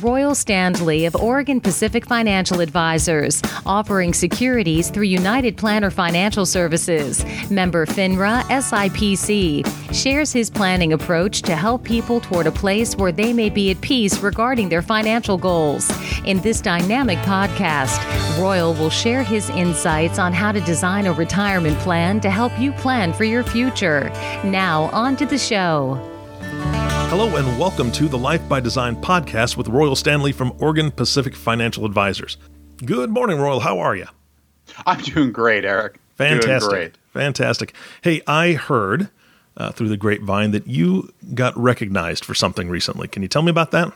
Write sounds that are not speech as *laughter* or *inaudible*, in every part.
Royal Standley of Oregon Pacific Financial Advisors, offering securities through United Planner Financial Services. Member FINRA SIPC shares his planning approach to help people toward a place where they may be at peace regarding their financial goals. In this dynamic podcast, Royal will share his insights on how to design a retirement plan to help you plan for your future. Now, on to the show. Hello, and welcome to the Life by Design podcast with Royal Standley from Oregon Pacific Financial Advisors. Good morning, Royal. How are you? I'm doing great, Eric. Fantastic. Great. Fantastic. Hey, I heard uh, through the grapevine that you got recognized for something recently. Can you tell me about that?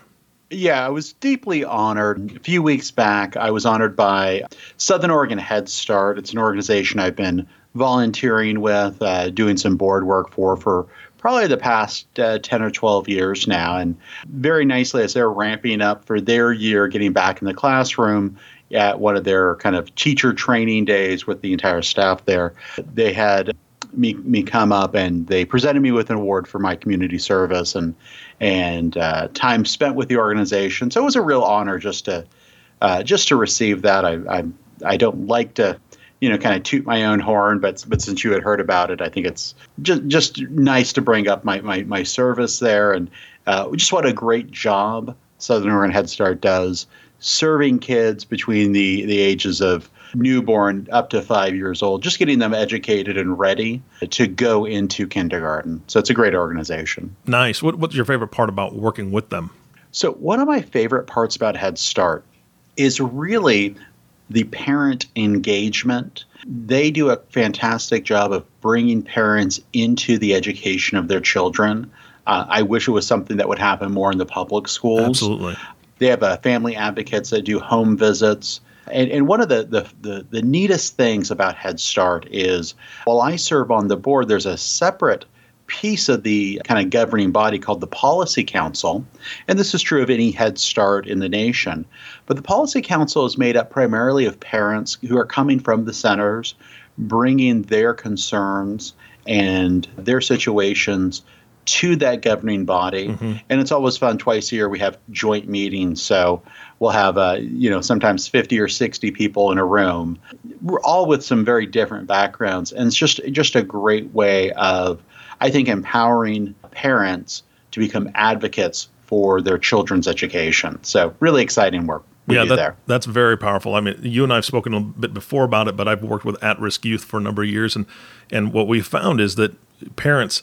Yeah, I was deeply honored. A few weeks back, I was honored by Southern Oregon Head Start. It's an organization I've been volunteering with, uh, doing some board work for for probably the past uh, 10 or 12 years now. And very nicely, as they're ramping up for their year, getting back in the classroom at one of their kind of teacher training days with the entire staff there, they had me, me come up and they presented me with an award for my community service and and uh, time spent with the organization. So it was a real honor just to uh, just to receive that. I, I I don't like to you know, kind of toot my own horn. But but since you had heard about it, I think it's just just nice to bring up my my, my service there and uh, just what a great job Southern Oregon Head Start does serving kids between the the ages of newborn up to five years old, just getting them educated and ready to go into kindergarten. So it's a great organization. Nice. What, what's your favorite part about working with them? So, one of my favorite parts about Head Start is really the parent engagement. They do a fantastic job of bringing parents into the education of their children. Uh, I wish it was something that would happen more in the public schools. Absolutely. They have uh, family advocates that do home visits. And, and one of the, the, the, the neatest things about Head Start is while I serve on the board, there's a separate piece of the kind of governing body called the Policy Council. And this is true of any Head Start in the nation. But the Policy Council is made up primarily of parents who are coming from the centers, bringing their concerns and their situations to that governing body. Mm-hmm. And it's always fun. Twice a year, we have joint meetings. So we'll have, uh, you know, sometimes 50 or 60 people in a room, We're all with some very different backgrounds. And it's just, just a great way of I think empowering parents to become advocates for their children's education. So really exciting work. yeah, that, that's very powerful. I mean, you and I have spoken a bit before about it, but I've worked with at-risk youth for a number of years, and and what we found is that parents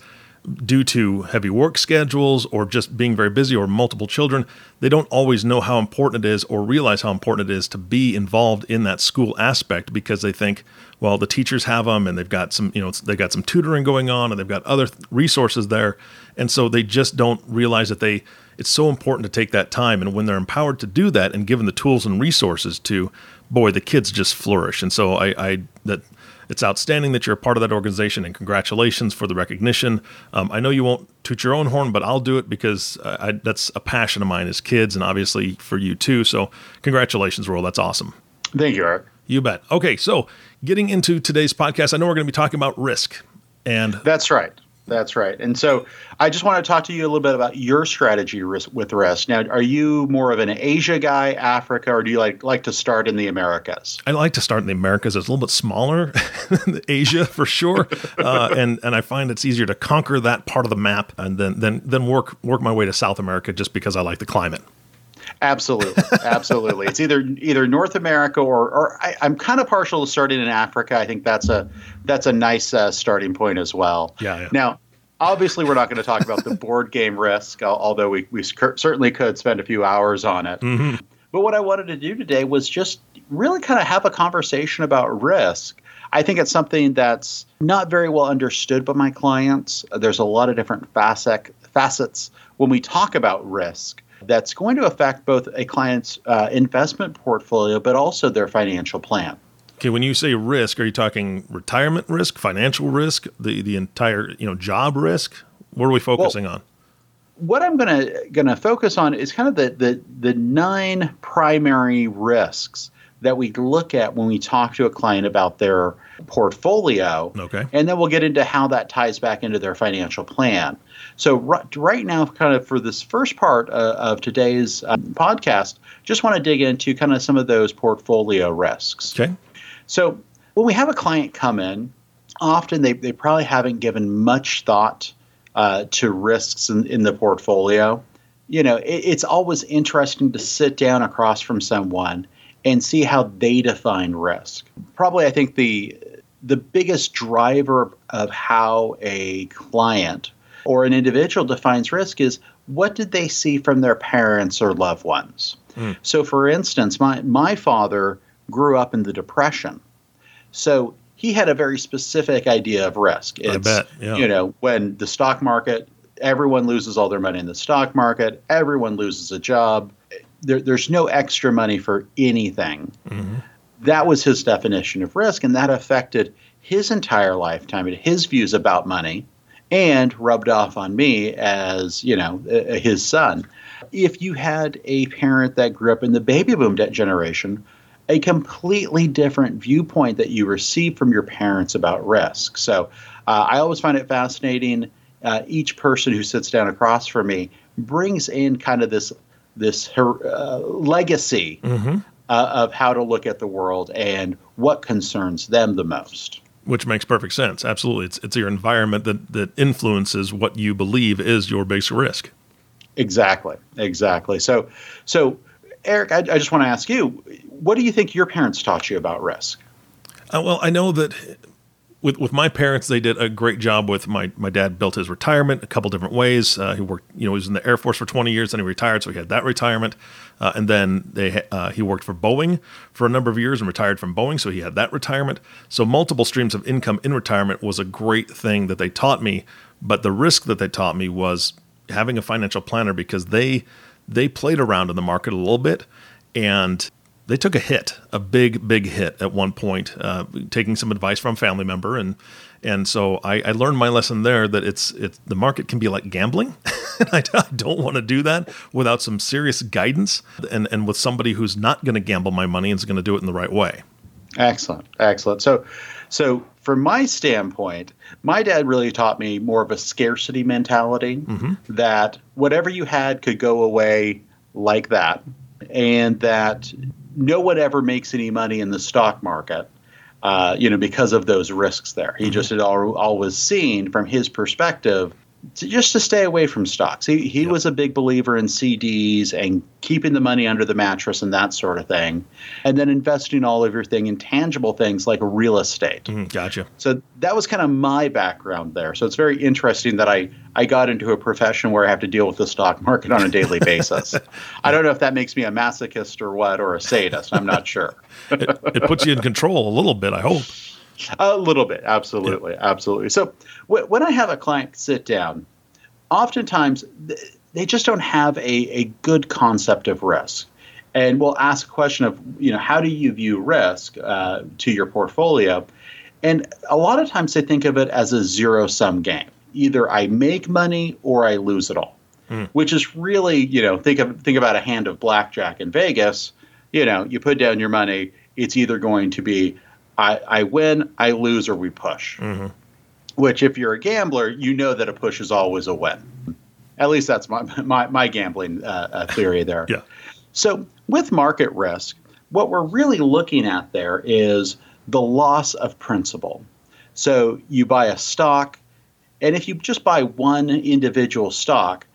due to heavy work schedules or just being very busy or multiple children, they don't always know how important it is or realize how important it is to be involved in that school aspect because they think, well, the teachers have them and they've got some, you know, they've got some tutoring going on and they've got other resources there. And so they just don't realize that they, it's so important to take that time. And when they're empowered to do that and given the tools and resources to, boy, the kids just flourish. And so I, I that it's outstanding that you're a part of that organization, and congratulations for the recognition. Um, I know you won't toot your own horn, but I'll do it because I, that's a passion of mine as kids, and obviously for you too. So, congratulations, Royal. That's awesome. Thank you, Eric. You bet. Okay, so getting into today's podcast, I know we're going to be talking about risk, and that's right. That's right. And so I just want to talk to you a little bit about your strategy with risk. Now, are you more of an Asia guy, Africa, or do you like like to start in the Americas? I like to start in the Americas. It's a little bit smaller *laughs* than Asia for sure, uh, and and I find it's easier to conquer that part of the map and then then then work work my way to South America just because I like the climate. Absolutely, absolutely. it's either either North America or or I, am kind of partial to starting in Africa. I think that's a that's a nice uh, starting point as well. Yeah, yeah. Now, obviously, we're not going to talk about the board game risk, although we we certainly could spend a few hours on it. Mm-hmm. But what I wanted to do today was just really kind of have a conversation about risk. I think it's something that's not very well understood by my clients. There's a lot of different facet, facets when we talk about risk that's going to affect both a client's uh, investment portfolio, but also their financial plan. Okay, when you say risk, are you talking retirement risk, financial risk, the the entire you know job risk? What are we focusing well, on? What I'm gonna gonna focus on is kind of the the the nine primary risks that we look at when we talk to a client about their portfolio. Okay. And then we'll get into how that ties back into their financial plan. So, right, right now, kind of for this first part uh, of today's um, podcast, just want to dig into kind of some of those portfolio risks. Okay. So, when we have a client come in, often they, they probably haven't given much thought uh, to risks in, in the portfolio. You know, it, it's always interesting to sit down across from someone and see how they define risk. Probably, I think the the biggest driver of how a client or an individual defines risk is what did they see from their parents or loved ones. Mm. So, for instance, my my father grew up in the Depression, so he had a very specific idea of risk. It's, I bet. Yeah. You know, when the stock market, everyone loses all their money in the stock market, everyone loses a job. There, there's no extra money for anything. Mm-hmm. That was his definition of risk, and that affected his entire lifetime and his views about money and rubbed off on me as, you know, his son. If you had a parent that grew up in the baby boom generation, a completely different viewpoint that you receive from your parents about risk. So uh, I always find it fascinating. Uh, each person who sits down across from me brings in kind of this this uh, legacy mm-hmm. Uh, of how to look at the world and what concerns them the most. Which makes perfect sense. Absolutely, it's it's your environment that that influences what you believe is your base risk. Exactly. Exactly. So so Eric, I, I just want to ask you, what do you think your parents taught you about risk? Uh, well, I know that with with my parents, they did a great job with my my dad built his retirement a couple different ways. Uh, he worked, you know, he was in the Air Force for 20 years, then he retired, so he had that retirement, uh, and then they uh, he worked for Boeing for a number of years and retired from Boeing, so he had that retirement. So multiple streams of income in retirement was a great thing that they taught me. But the risk that they taught me was having a financial planner because they they played around in the market a little bit and they took a hit, a big, big hit at one point, uh, taking some advice from a family member, and and so I, I learned my lesson there that it's it's the market can be like gambling, and *laughs* I, I, don't want to do that without some serious guidance and and with somebody who's not going to gamble my money and is going to do it in the right way. Excellent, excellent. So, so from my standpoint, my dad really taught me more of a scarcity mentality mm-hmm. that whatever you had could go away like that, and that no one ever makes any money in the stock market. Uh, you know, because of those risks there. He mm-hmm. just had al- always seen from his perspective to just to stay away from stocks. He he yep. was a big believer in CDs and keeping the money under the mattress and that sort of thing, and then investing all of your thing in tangible things like real estate. Mm, gotcha. So that was kind of my background there. So it's very interesting that I I got into a profession where I have to deal with the stock market on a daily *laughs* basis. I don't know if that makes me a masochist or what or a sadist. I'm not sure. *laughs* it, it puts you in control a little bit. I hope. A little bit, absolutely, yeah. absolutely. So w- when I have a client sit down, oftentimes th- they just don't have a, a good concept of risk. And we'll ask a question of, you know, how do you view risk uh, to your portfolio? And a lot of times they think of it as a zero sum game. Either I make money or I lose it all, mm. which is really, you know, think of think about a hand of blackjack in Vegas. You know, you put down your money, it's either going to be I, I win, I lose, or we push. Mm-hmm. Which, if you're a gambler, you know that a push is always a win. At least that's my *laughs* my, my gambling uh, uh, theory there. yeah. So with market risk, what we're really looking at there is the loss of principal. So you buy a stock, and if you just buy one individual stock,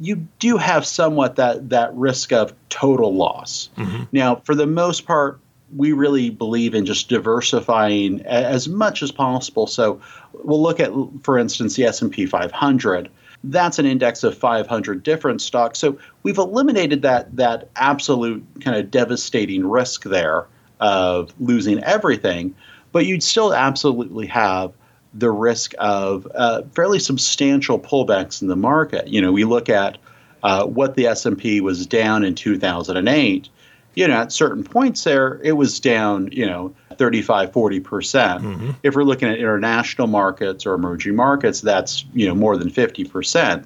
you do have somewhat that that risk of total loss. Mm-hmm. Now, for the most part, we really believe in just diversifying as much as possible. So we'll look at, for instance, the S&P 500. That's an index of 500 different stocks. So we've eliminated that that absolute kind of devastating risk there of losing everything, but you'd still absolutely have the risk of uh, fairly substantial pullbacks in the market. You know, we look at uh, what the S&P was down in 2008 you know, at certain points there, it was down, you know, 35, 40%. mm hmm If we're looking at international markets or emerging markets, that's, you know, more than 50%.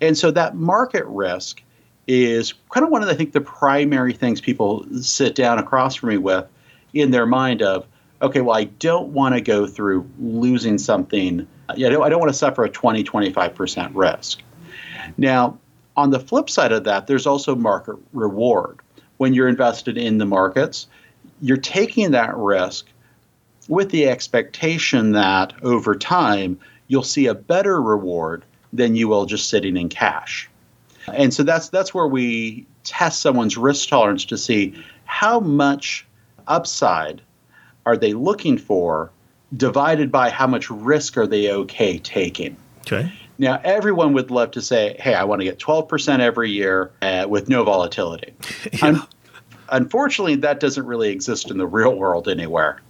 And so that market risk is kind of one of the, I think the primary things people sit down across from me with in their mind of, okay, well, I don't want to go through losing something. I don't, I don't want to suffer a 20, 25% risk. Now, on the flip side of that, there's also market reward. When you're invested in the markets, you're taking that risk with the expectation that over time you'll see a better reward than you will just sitting in cash. And so that's that's where we test someone's risk tolerance to see how much upside are they looking for divided by how much risk are they okay taking. Okay. Now, everyone would love to say, hey, I want to get 12% every year uh, with no volatility. *laughs* yeah. Un- unfortunately, that doesn't really exist in the real world anywhere.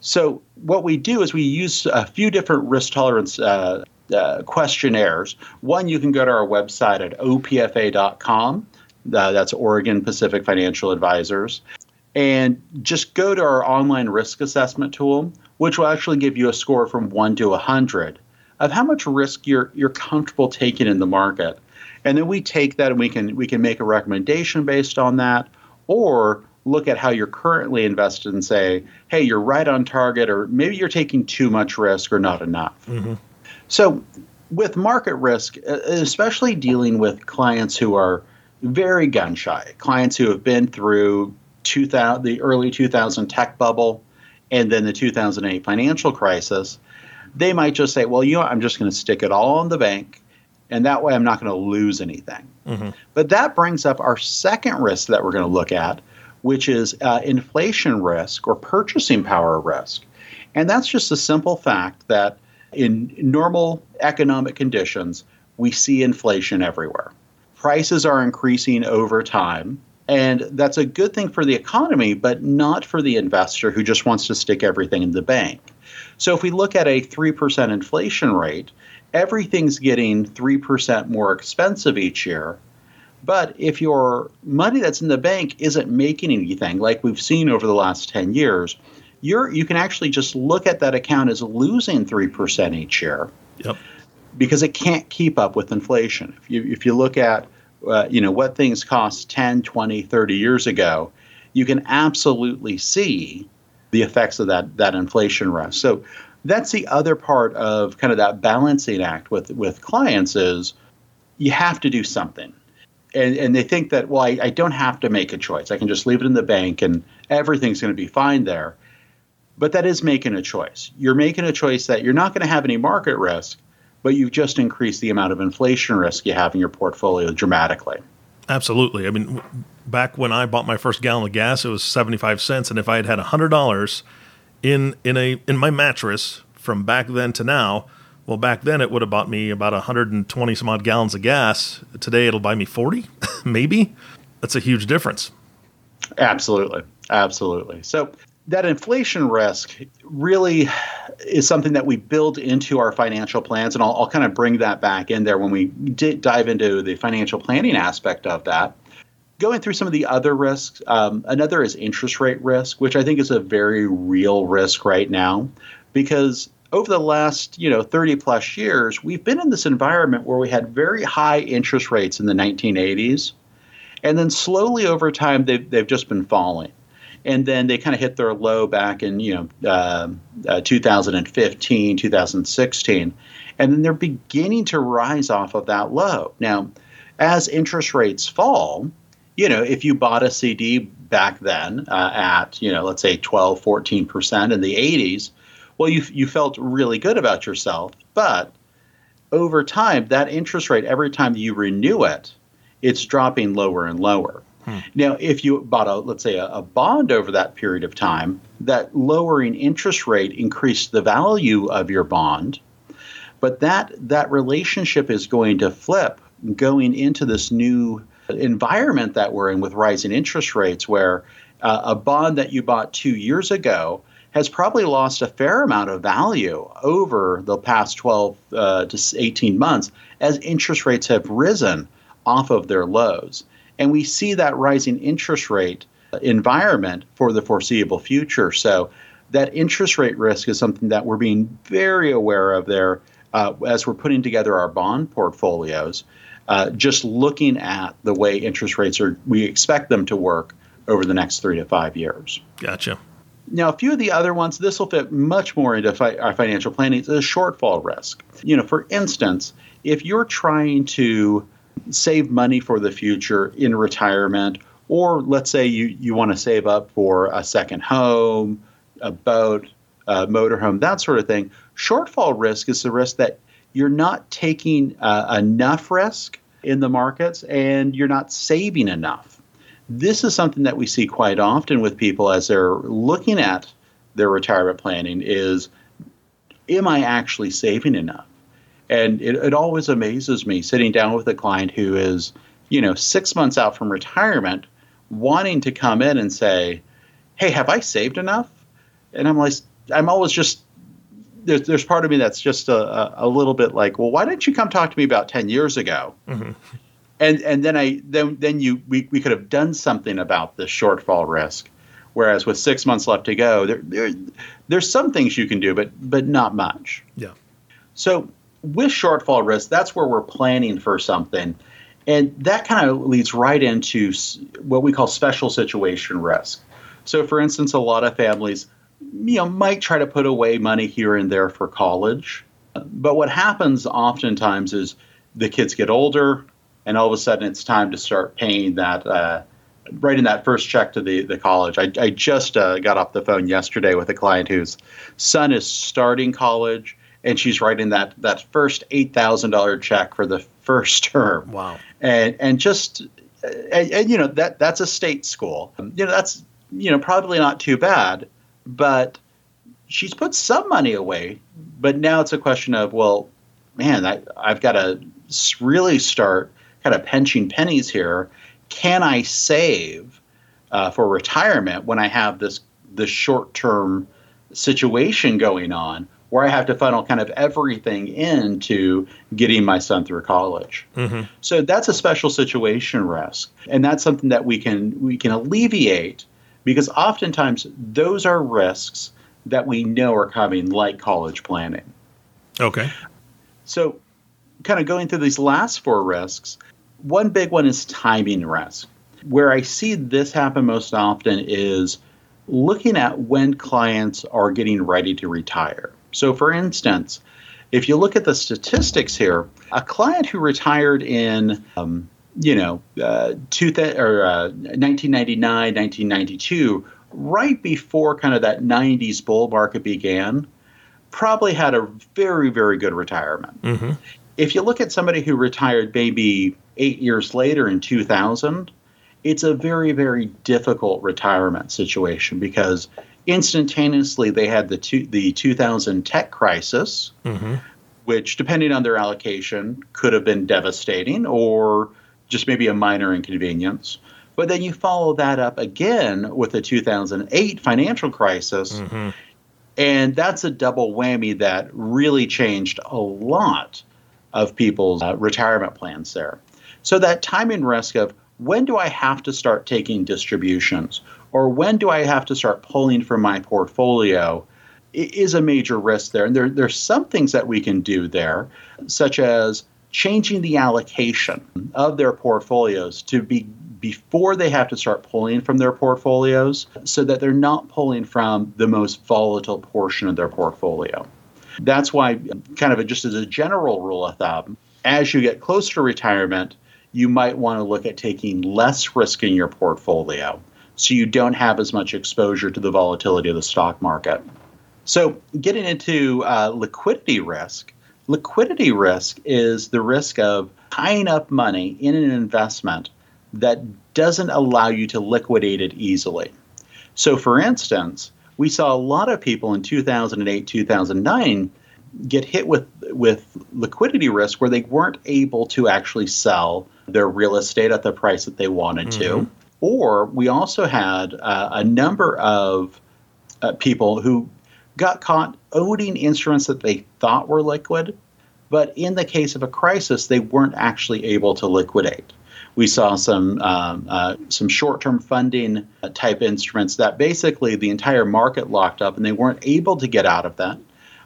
So, what we do is we use a few different risk tolerance uh, uh, questionnaires. One, you can go to our website at opfa.com. Uh, that's Oregon Pacific Financial Advisors. And just go to our online risk assessment tool, which will actually give you a score from 1 to 100 of how much risk you're you're comfortable taking in the market. And then we take that and we can we can make a recommendation based on that or look at how you're currently invested and say, hey, you're right on target, or maybe you're taking too much risk or not enough. Mm-hmm. So, with market risk, especially dealing with clients who are very gun shy, clients who have been through 2000, the early 2000 tech bubble and then the 2008 financial crisis, they might just say, well, you know, I'm just going to stick it all in the bank, and that way I'm not going to lose anything. Mm-hmm. But that brings up our second risk that we're going to look at, which is uh, inflation risk or purchasing power risk. And that's just a simple fact that in normal economic conditions, we see inflation everywhere. Prices are increasing over time. And that's a good thing for the economy, but not for the investor who just wants to stick everything in the bank. So if we look at a 3% inflation rate, everything's getting 3% more expensive each year. But if your money that's in the bank isn't making anything, like we've seen over the last 10 years, you're, you can actually just look at that account as losing 3% each year. Yep. Because it can't keep up with inflation. If you, if you look at uh, you know what things cost 10, 20, 30 years ago, you can absolutely see the effects of that that inflation risk. So that's the other part of kind of that balancing act with with clients is you have to do something. And, and they think that well I, I don't have to make a choice i can just leave it in the bank and everything's going to be fine there but that is making a choice you're making a choice that you're not going to have any market risk but you've just increased the amount of inflation risk you have in your portfolio dramatically Absolutely. I mean, back when I bought my first gallon of gas, it was 75 cents. And if I had had $100 in, in, a, in my mattress from back then to now, well, back then it would have bought me about 120 some odd gallons of gas. Today it'll buy me 40, *laughs* maybe. That's a huge difference. Absolutely. Absolutely. So that inflation risk really is something that we build into our financial plans, and I'll, I'll kind of bring that back in there when we d- dive into the financial planning aspect of that. Going through some of the other risks, um, another is interest rate risk, which I think is a very real risk right now, because over the last you know 30 plus years, we've been in this environment where we had very high interest rates in the 1980s, and then slowly over time they've, they've just been falling and then they kind of hit their low back in you know uh, uh, 2015, 2016, and then they're beginning to rise off of that low. Now, as interest rates fall, you know, if you bought a CD back then uh, at you know let's say 12, 14 percent in the 80s, well, you you felt really good about yourself, but over time, that interest rate every time you renew it, it's dropping lower and lower. Hmm. Now, if you bought a, let's say, a, a, bond over that period of time, that lowering interest rate increased the value of your bond, but that that relationship is going to flip going into this new environment that we're in with rising interest rates, where uh, a bond that you bought two years ago has probably lost a fair amount of value over the past 12 uh, to 18 months as interest rates have risen off of their lows. And we see that rising interest rate environment for the foreseeable future. So that interest rate risk is something that we're being very aware of there uh, as we're putting together our bond portfolios. uh, just looking at the way interest rates are, we expect them to work over the next three to five years. Gotcha. Now, a few of the other ones, this will fit much more into fi- our financial planning, is a shortfall risk. You know, for instance, if you're trying to save money for the future in retirement, or let's say you, you want to save up for a second home, a boat, a motorhome, that sort of thing, shortfall risk is the risk that you're not taking uh, enough risk in the markets and you're not saving enough. This is something that we see quite often with people as they're looking at their retirement planning is am I actually saving enough? And it, it always amazes me sitting down with a client who is, you know, six months out from retirement, wanting to come in and say, Hey, have I saved enough? And I'm like, I'm always just there's there's part of me that's just a, a, little bit like, well, why didn't you come talk to me about ten years ago? Mm-hmm. And and then I then then you we, we could have done something about the shortfall risk. Whereas with six months left to go, there, there there's some things you can do, but but not much. Yeah. So with shortfall risk, that's where we're planning for something. And that kind of leads right into what we call special situation risk. So, for instance, a lot of families you know, might try to put away money here and there for college. But what happens oftentimes is the kids get older, and all of a sudden it's time to start paying that, uh, writing that first check to the, the college. I, I just uh, got off the phone yesterday with a client whose son is starting college, and she's writing that, that first $8,000 check for the first term. Wow. And, and just, and, and, you know, that, that's a state school. You know, that's, you know, probably not too bad but she's put some money away. But now it's a question of, well, man, I, I've got to really start kind of pinching pennies here. Can I save uh, for retirement when I have this this short term situation going on where I have to funnel kind of everything into getting my son through college. Mm-hmm. So that's a special situation risk, and that's something that we can we can alleviate because oftentimes those are risks that we know are coming, like college planning. Okay. So, kind of going through these last four risks, one big one is timing risk. Where I see this happen most often is looking at when clients are getting ready to retire. So, for instance, if you look at the statistics here, a client who retired in um, you know, uh, two th- or uh, 1999, 1992, right before kind of that 90s bull market began, probably had a very, very good retirement. Mm-hmm. If you look at somebody who retired maybe eight years later in 2000, it's a very, very difficult retirement situation because instantaneously they had the two, the 2000 tech crisis, mm-hmm. which, depending on their allocation, could have been devastating or just maybe a minor inconvenience. But then you follow that up again with the 2008 financial crisis. Mm-hmm. And that's a double whammy that really changed a lot of people's uh, retirement plans there. So that timing risk of when do I have to start taking distributions or when do I have to start pulling from my portfolio is a major risk there. And there, there's some things that we can do there, such as changing the allocation of their portfolios to be before they have to start pulling from their portfolios so that they're not pulling from the most volatile portion of their portfolio. That's why, kind of just as a general rule of thumb, as you get closer to retirement, you might want to look at taking less risk in your portfolio so you don't have as much exposure to the volatility of the stock market. So, getting into uh, liquidity risk, Liquidity risk is the risk of tying up money in an investment that doesn't allow you to liquidate it easily. So, for instance, we saw a lot of people in 2008, 2009 get hit with, with liquidity risk where they weren't able to actually sell their real estate at the price that they wanted mm-hmm. to. Or we also had uh, a number of uh, people who got caught owning instruments that they thought were liquid, but in the case of a crisis, they weren't actually able to liquidate. We saw some um, uh, some short-term funding type instruments that basically the entire market locked up, and they weren't able to get out of that,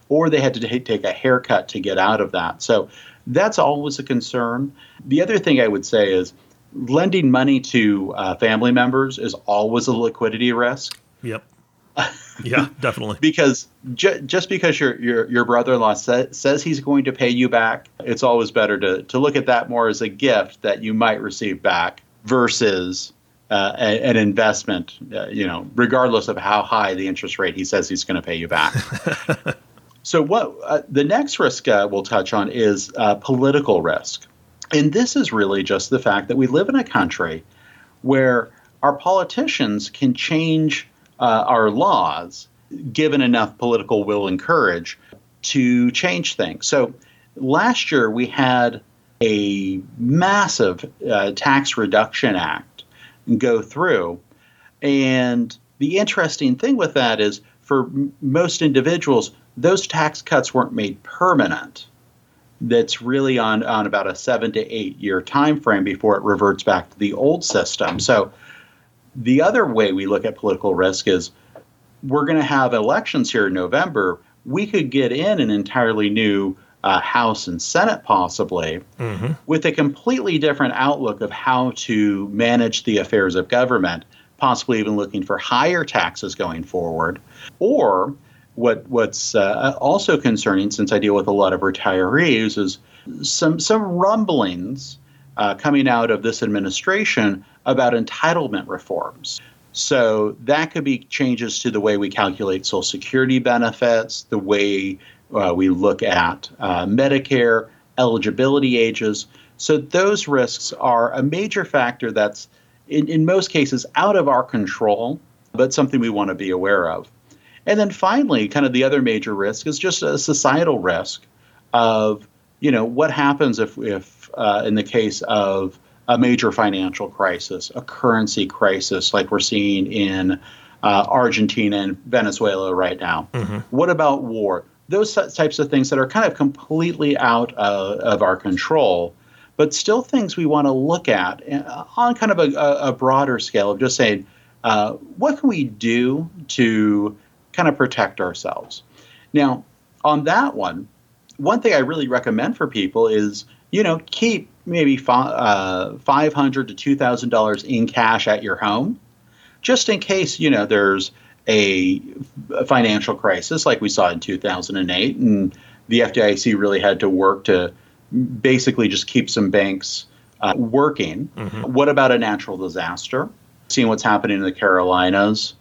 or they had to t- take a haircut to get out of that. So That's always a concern. The other thing I would say is lending money to uh, family members is always a liquidity risk. Yep. *laughs* yeah, definitely. because ju- just because your your, your brother-in-law sa- says he's going to pay you back, it's always better to to look at that more as a gift that you might receive back versus uh, a, an investment. Uh, you know, regardless of how high the interest rate he says he's going to pay you back. *laughs* so, what uh, the next risk uh, we'll touch on is uh, political risk, and this is really just the fact that we live in a country where our politicians can change uh, our laws, given enough political will and courage to change things. So last year we had a massive uh, tax reduction act go through. And the interesting thing with that is for m- most individuals, those tax cuts weren't made permanent. That's really on, on about a seven to eight year time frame before it reverts back to the old system. So the other way we look at political risk is we're going to have elections here in November. We could get in an entirely new uh, House and Senate, possibly, mm-hmm. with a completely different outlook of how to manage the affairs of government, possibly even looking for higher taxes going forward. Or what what's uh, also concerning, since I deal with a lot of retirees, is some some rumblings uh, coming out of this administration about entitlement reforms. So that could be changes to the way we calculate Social Security benefits, the way uh, we look at uh, Medicare, eligibility ages. So those risks are a major factor that's, in, in most cases, out of our control, but something we want to be aware of. And then finally, kind of the other major risk is just a societal risk of, you know, what happens if, if uh, in the case of a major financial crisis, a currency crisis like we're seeing in uh, Argentina and Venezuela right now? Mm-hmm. What about war? Those types of things that are kind of completely out uh, of our control, but still things we want to look at uh, on kind of a, a broader scale of just saying, uh, what can we do to kind of protect ourselves? Now, on that one, one thing I really recommend for people is, you know, keep maybe five, uh, 500 to $2,000 in cash at your home, just in case, you know, there's a, a financial crisis like we saw in 2008. And the FDIC really had to work to basically just keep some banks uh, working. Mm-hmm. What about a natural disaster? Seeing what's happening in the Carolinas,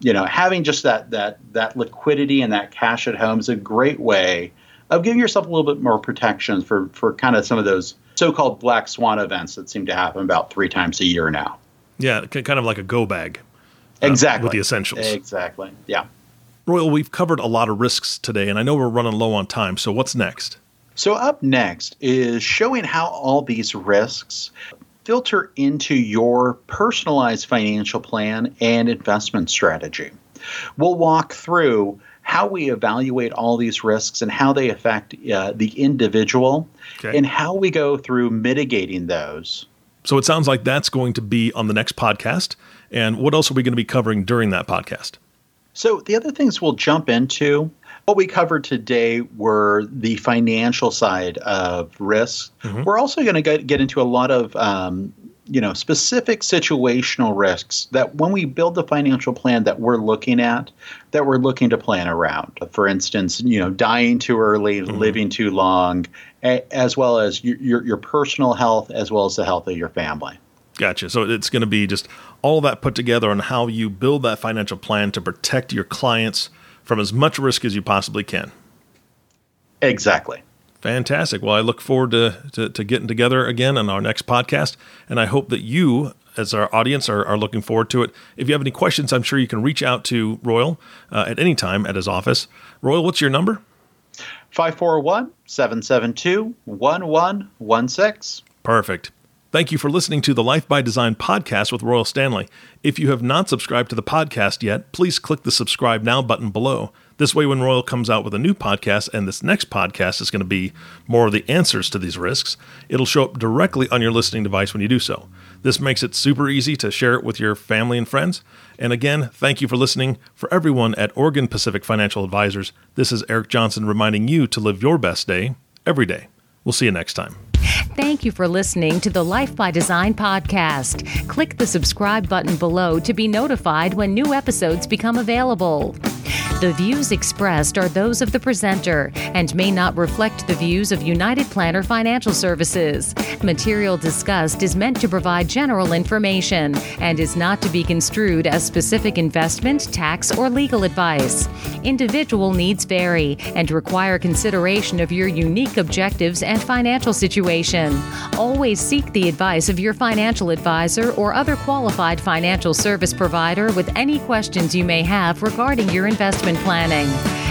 you know, having just that that that liquidity and that cash at home is a great way of giving yourself a little bit more protection for for kind of some of those so-called black swan events that seem to happen about three times a year now. Yeah, kind of like a go bag. Uh, exactly. With the essentials. Exactly. Yeah. Royal, we've covered a lot of risks today, and I know we're running low on time. So what's next? So up next is showing how all these risks filter into your personalized financial plan and investment strategy. We'll walk through how we evaluate all these risks and how they affect uh, the individual okay. and how we go through mitigating those. So it sounds like that's going to be on the next podcast. And what else are we going to be covering during that podcast? So the other things we'll jump into what we covered today were the financial side of risk. Mm-hmm. We're also going to get into a lot of um, you know specific situational risks that when we build the financial plan that we're looking at that we're looking to plan around for instance you know dying too early mm-hmm. living too long a, as well as your, your, your personal health as well as the health of your family gotcha so it's going to be just all that put together on how you build that financial plan to protect your clients from as much risk as you possibly can exactly Fantastic. Well, I look forward to, to, to, getting together again on our next podcast. And I hope that you, as our audience, are, are looking forward to it. If you have any questions, I'm sure you can reach out to Royal uh, at any time at his office. Royal, what's your number? 541 772 1116. Perfect. Thank you for listening to the Life by Design podcast with Royal Standley. If you have not subscribed to the podcast yet, please click the subscribe now button below. This way, when Royal comes out with a new podcast, and this next podcast is going to be more of the answers to these risks, it'll show up directly on your listening device when you do so. This makes it super easy to share it with your family and friends. And again, thank you for listening. For everyone at Oregon Pacific Financial Advisors, this is Eric Johnson reminding you to live your best day every day. We'll see you next time. Thank you for listening to the Life by Design podcast. Click the subscribe button below to be notified when new episodes become available. The views expressed are those of the presenter and may not reflect the views of United Planner Financial Services. Material discussed is meant to provide general information and is not to be construed as specific investment, tax, or legal advice. Individual needs vary and require consideration of your unique objectives and financial situation. Always seek the advice of your financial advisor or other qualified financial service provider with any questions you may have regarding your investment planning.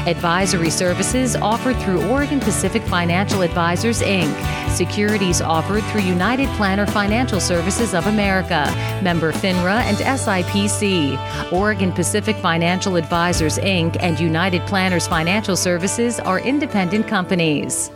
Advisory services offered through Oregon Pacific Financial Advisors, Inc. Securities offered through United Planner Financial Services of America, member FINRA and SIPC. Oregon Pacific Financial Advisors, Inc. and United Planners Financial Services are independent companies.